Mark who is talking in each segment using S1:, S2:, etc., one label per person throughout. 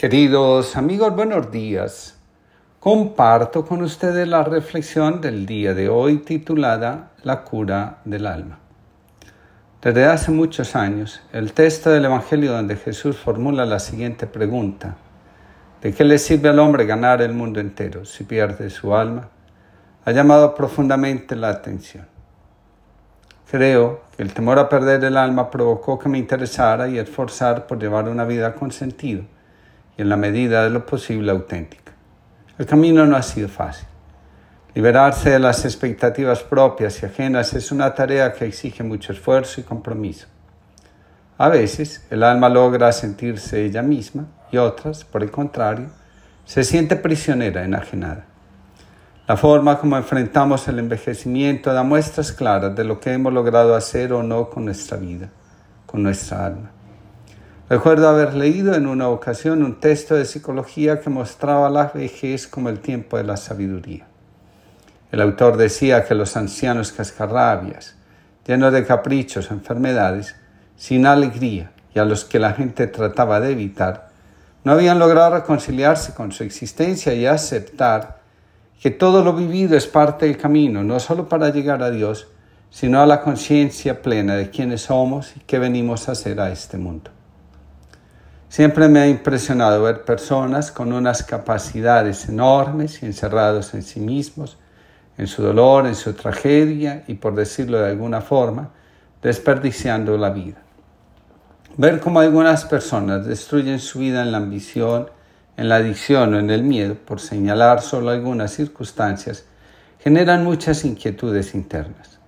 S1: Queridos amigos, buenos días. Comparto con ustedes la reflexión del día de hoy titulada La cura del alma. Desde hace muchos años, el texto del Evangelio donde Jesús formula la siguiente pregunta. ¿De qué le sirve al hombre ganar el mundo entero si pierde su alma? Ha llamado profundamente la atención. Creo que el temor a perder el alma provocó que me interesara y esforzar por llevar una vida con sentido y en la medida de lo posible auténtica. El camino no ha sido fácil. Liberarse de las expectativas propias y ajenas es una tarea que exige mucho esfuerzo y compromiso. A veces el alma logra sentirse ella misma y otras, por el contrario, se siente prisionera, enajenada. La forma como enfrentamos el envejecimiento da muestras claras de lo que hemos logrado hacer o no con nuestra vida, con nuestra alma. Recuerdo haber leído en una ocasión un texto de psicología que mostraba la vejez como el tiempo de la sabiduría. El autor decía que los ancianos cascarrabias, llenos de caprichos enfermedades, sin alegría y a los que la gente trataba de evitar, no habían logrado reconciliarse con su existencia y aceptar que todo lo vivido es parte del camino, no solo para llegar a Dios, sino a la conciencia plena de quiénes somos y qué venimos a hacer a este mundo. Siempre me ha impresionado ver personas con unas capacidades enormes y encerrados en sí mismos, en su dolor, en su tragedia y, por decirlo de alguna forma, desperdiciando la vida. Ver cómo algunas personas destruyen su vida en la ambición, en la adicción o en el miedo, por señalar solo algunas circunstancias, generan muchas inquietudes internas.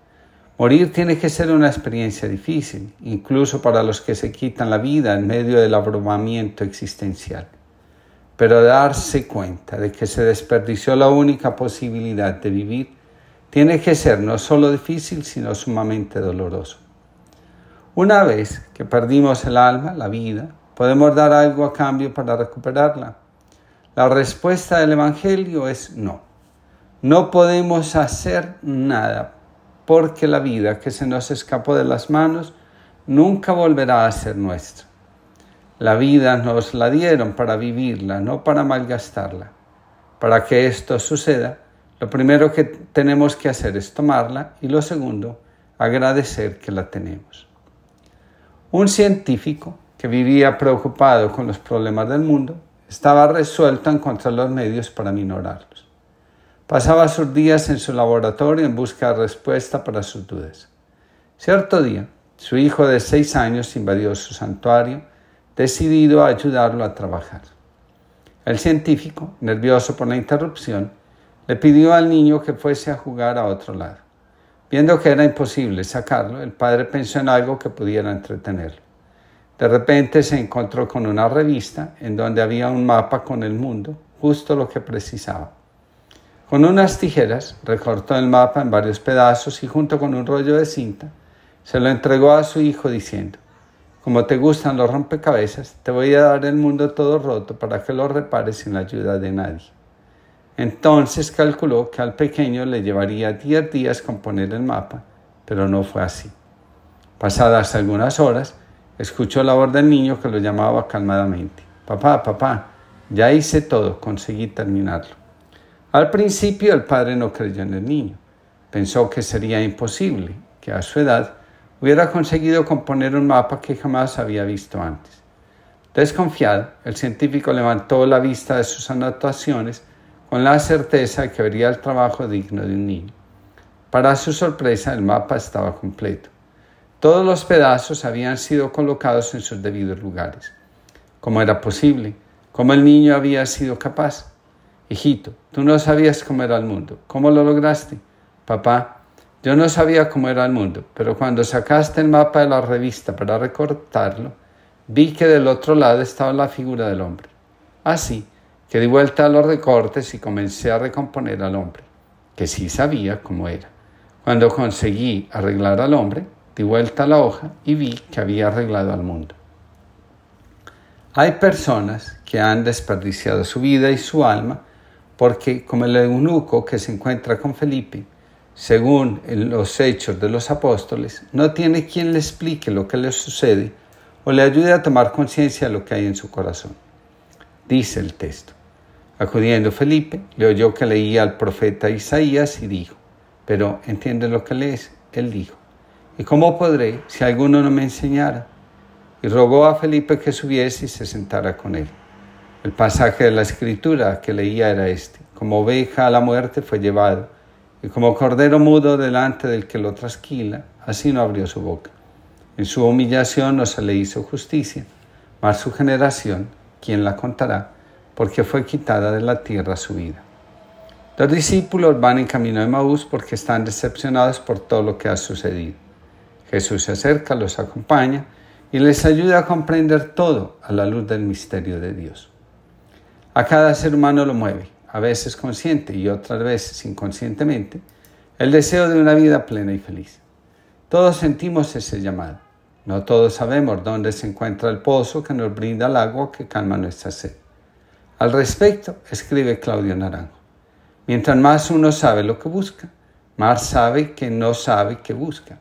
S1: Morir tiene que ser una experiencia difícil, incluso para los que se quitan la vida en medio del abrumamiento existencial. Pero darse cuenta de que se desperdició la única posibilidad de vivir tiene que ser no solo difícil, sino sumamente doloroso. Una vez que perdimos el alma, la vida, podemos dar algo a cambio para recuperarla. La respuesta del Evangelio es no. No podemos hacer nada porque la vida que se nos escapó de las manos nunca volverá a ser nuestra. La vida nos la dieron para vivirla, no para malgastarla. Para que esto suceda, lo primero que tenemos que hacer es tomarla y lo segundo, agradecer que la tenemos. Un científico que vivía preocupado con los problemas del mundo estaba resuelto a encontrar los medios para minorarlos. Pasaba sus días en su laboratorio en busca de respuesta para sus dudas. Cierto día, su hijo de seis años invadió su santuario, decidido a ayudarlo a trabajar. El científico, nervioso por la interrupción, le pidió al niño que fuese a jugar a otro lado. Viendo que era imposible sacarlo, el padre pensó en algo que pudiera entretenerlo. De repente se encontró con una revista en donde había un mapa con el mundo, justo lo que precisaba. Con unas tijeras recortó el mapa en varios pedazos y junto con un rollo de cinta se lo entregó a su hijo diciendo, como te gustan los rompecabezas, te voy a dar el mundo todo roto para que lo repares sin la ayuda de nadie. Entonces calculó que al pequeño le llevaría diez días componer el mapa, pero no fue así. Pasadas algunas horas, Escuchó la voz del niño que lo llamaba calmadamente. Papá, papá, ya hice todo, conseguí terminarlo. Al principio el padre no creyó en el niño. Pensó que sería imposible, que a su edad hubiera conseguido componer un mapa que jamás había visto antes. Desconfiado, el científico levantó la vista de sus anotaciones con la certeza de que vería el trabajo digno de un niño. Para su sorpresa, el mapa estaba completo. Todos los pedazos habían sido colocados en sus debidos lugares. ¿Cómo era posible? ¿Cómo el niño había sido capaz? Hijito, tú no sabías cómo era el mundo. ¿Cómo lo lograste? Papá, yo no sabía cómo era el mundo, pero cuando sacaste el mapa de la revista para recortarlo, vi que del otro lado estaba la figura del hombre. Así que di vuelta a los recortes y comencé a recomponer al hombre, que sí sabía cómo era. Cuando conseguí arreglar al hombre, Di vuelta a la hoja y vi que había arreglado al mundo. Hay personas que han desperdiciado su vida y su alma porque, como el eunuco que se encuentra con Felipe, según los hechos de los apóstoles, no tiene quien le explique lo que le sucede o le ayude a tomar conciencia de lo que hay en su corazón. dice el texto. Acudiendo Felipe, le oyó que leía al profeta Isaías y dijo, pero ¿entiende lo que lees? Él dijo, ¿y cómo podré si alguno no me enseñara? Y rogó a Felipe que subiese y se sentara con él. El pasaje de la escritura que leía era este, como oveja a la muerte fue llevado, y como cordero mudo delante del que lo trasquila, así no abrió su boca. En su humillación no se le hizo justicia, mas su generación, ¿quién la contará? porque fue quitada de la tierra su vida. Los discípulos van en camino de Maús porque están decepcionados por todo lo que ha sucedido. Jesús se acerca, los acompaña y les ayuda a comprender todo a la luz del misterio de Dios. A cada ser humano lo mueve, a veces consciente y otras veces inconscientemente, el deseo de una vida plena y feliz. Todos sentimos ese llamado. No todos sabemos dónde se encuentra el pozo que nos brinda el agua que calma nuestra sed. Al respecto, escribe Claudio Naranjo, mientras más uno sabe lo que busca, más sabe que no sabe qué busca.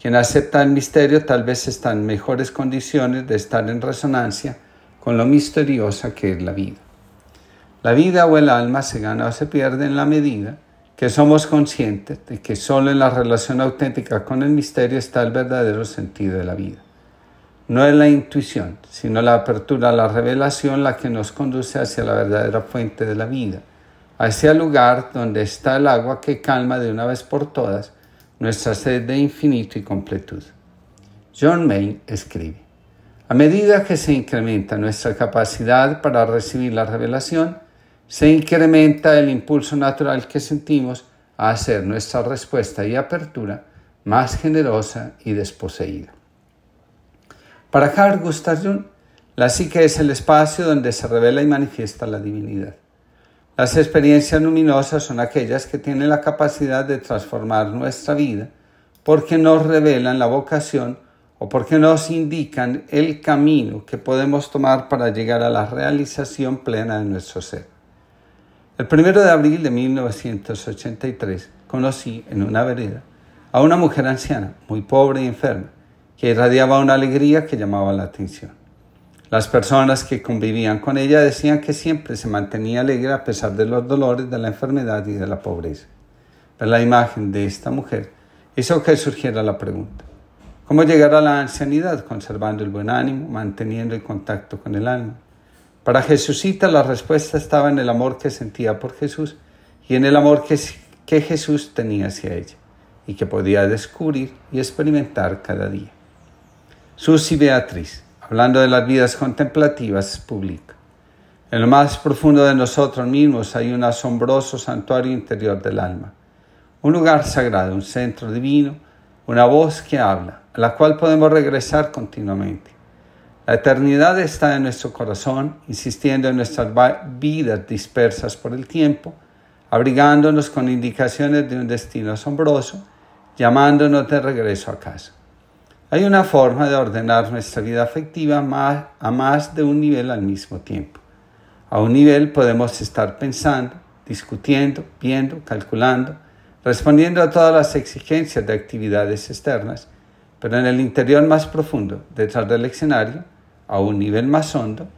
S1: Quien acepta el misterio tal vez está en mejores condiciones de estar en resonancia con lo misteriosa que es la vida. La vida o el alma se gana o se pierde en la medida que somos conscientes de que solo en la relación auténtica con el misterio está el verdadero sentido de la vida. No es la intuición, sino la apertura a la revelación la que nos conduce hacia la verdadera fuente de la vida, a ese lugar donde está el agua que calma de una vez por todas nuestra sed de infinito y completud. John May escribe, a medida que se incrementa nuestra capacidad para recibir la revelación, se incrementa el impulso natural que sentimos a hacer nuestra respuesta y apertura más generosa y desposeída. Para Carl Gustav Jung, la psique es el espacio donde se revela y manifiesta la divinidad. Las experiencias luminosas son aquellas que tienen la capacidad de transformar nuestra vida porque nos revelan la vocación o porque nos indican el camino que podemos tomar para llegar a la realización plena de nuestro ser. El primero de abril de 1983 conocí en una vereda a una mujer anciana, muy pobre y enferma, que irradiaba una alegría que llamaba la atención. Las personas que convivían con ella decían que siempre se mantenía alegre a pesar de los dolores de la enfermedad y de la pobreza. Pero la imagen de esta mujer hizo que surgiera la pregunta, ¿cómo llegar a la ancianidad conservando el buen ánimo, manteniendo el contacto con el alma? Para Jesucita la respuesta estaba en el amor que sentía por Jesús y en el amor que, que Jesús tenía hacia ella y que podía descubrir y experimentar cada día. Susi Beatriz, hablando de las vidas contemplativas, publica. En lo más profundo de nosotros mismos hay un asombroso santuario interior del alma, un lugar sagrado, un centro divino, una voz que habla, a la cual podemos regresar continuamente. La eternidad está en nuestro corazón, insistiendo en nuestras vidas dispersas por el tiempo, abrigándonos con indicaciones de un destino asombroso, llamándonos de regreso a casa. Hay una forma de ordenar nuestra vida afectiva a más de un nivel al mismo tiempo. A un nivel podemos estar pensando, discutiendo, viendo, calculando, respondiendo a todas las exigencias de actividades externas, pero en el interior más profundo, detrás del escenario, a un nivel más hondo,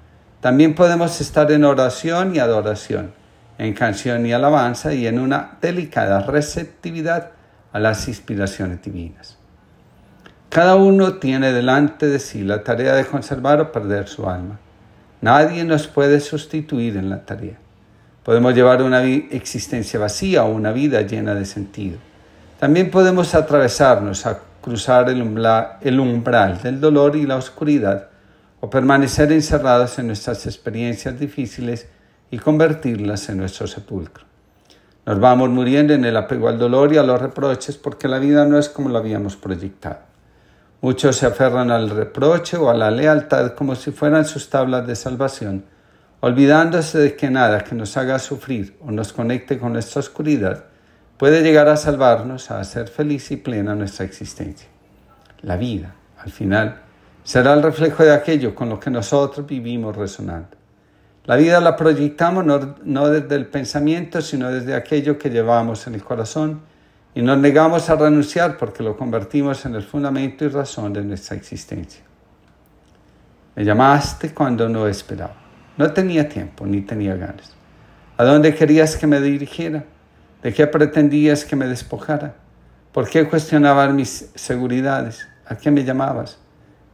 S1: también podemos estar en oración y adoración, en canción y alabanza y en una delicada receptividad a las inspiraciones divinas. Cada uno tiene delante de sí la tarea de conservar o perder su alma. Nadie nos puede sustituir en la tarea. Podemos llevar una existencia vacía o una vida llena de sentido. También podemos atravesarnos a cruzar el umbral, el umbral del dolor y la oscuridad o permanecer encerrados en nuestras experiencias difíciles y convertirlas en nuestro sepulcro. Nos vamos muriendo en el apego al dolor y a los reproches porque la vida no es como la habíamos proyectado. Muchos se aferran al reproche o a la lealtad como si fueran sus tablas de salvación, olvidándose de que nada que nos haga sufrir o nos conecte con nuestra oscuridad puede llegar a salvarnos, a hacer feliz y plena nuestra existencia. La vida, al final, será el reflejo de aquello con lo que nosotros vivimos resonando. La vida la proyectamos no, desde el pensamiento, sino desde aquello que llevamos en el corazón y nos negamos a renunciar porque lo convertimos en el fundamento y razón de nuestra existencia. Me llamaste cuando no esperaba. No tenía tiempo ni tenía ganas. ¿A dónde querías que me dirigiera? ¿De qué pretendías que me despojara? ¿Por qué cuestionabas mis seguridades? ¿A qué me llamabas?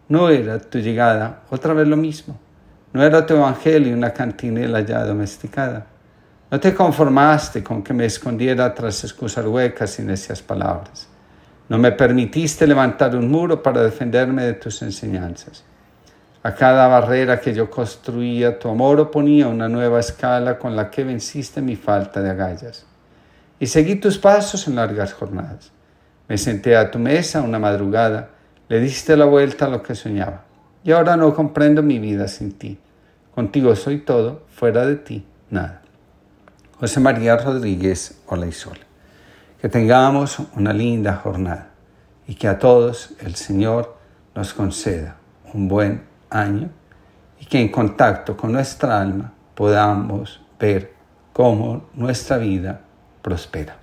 S1: No era tu llegada otra vez lo mismo. No era tu evangelio una cantinela ya domesticada. No te conformaste con que me escondiera tras excusas huecas y necias palabras. No me permitiste levantar un muro para defenderme de tus enseñanzas. A cada barrera que yo construía, tu amor oponía una nueva escala con la que venciste mi falta de agallas. Y seguí tus pasos en largas jornadas. Me senté a tu mesa una madrugada, le diste la vuelta a lo que soñaba. Y ahora no comprendo mi vida sin ti. Contigo soy todo, fuera de ti, nada. José María Rodríguez Olaizola. Que tengamos una linda jornada y que a todos el Señor nos conceda un buen año y que en contacto con nuestra alma podamos ver cómo nuestra vida prospera.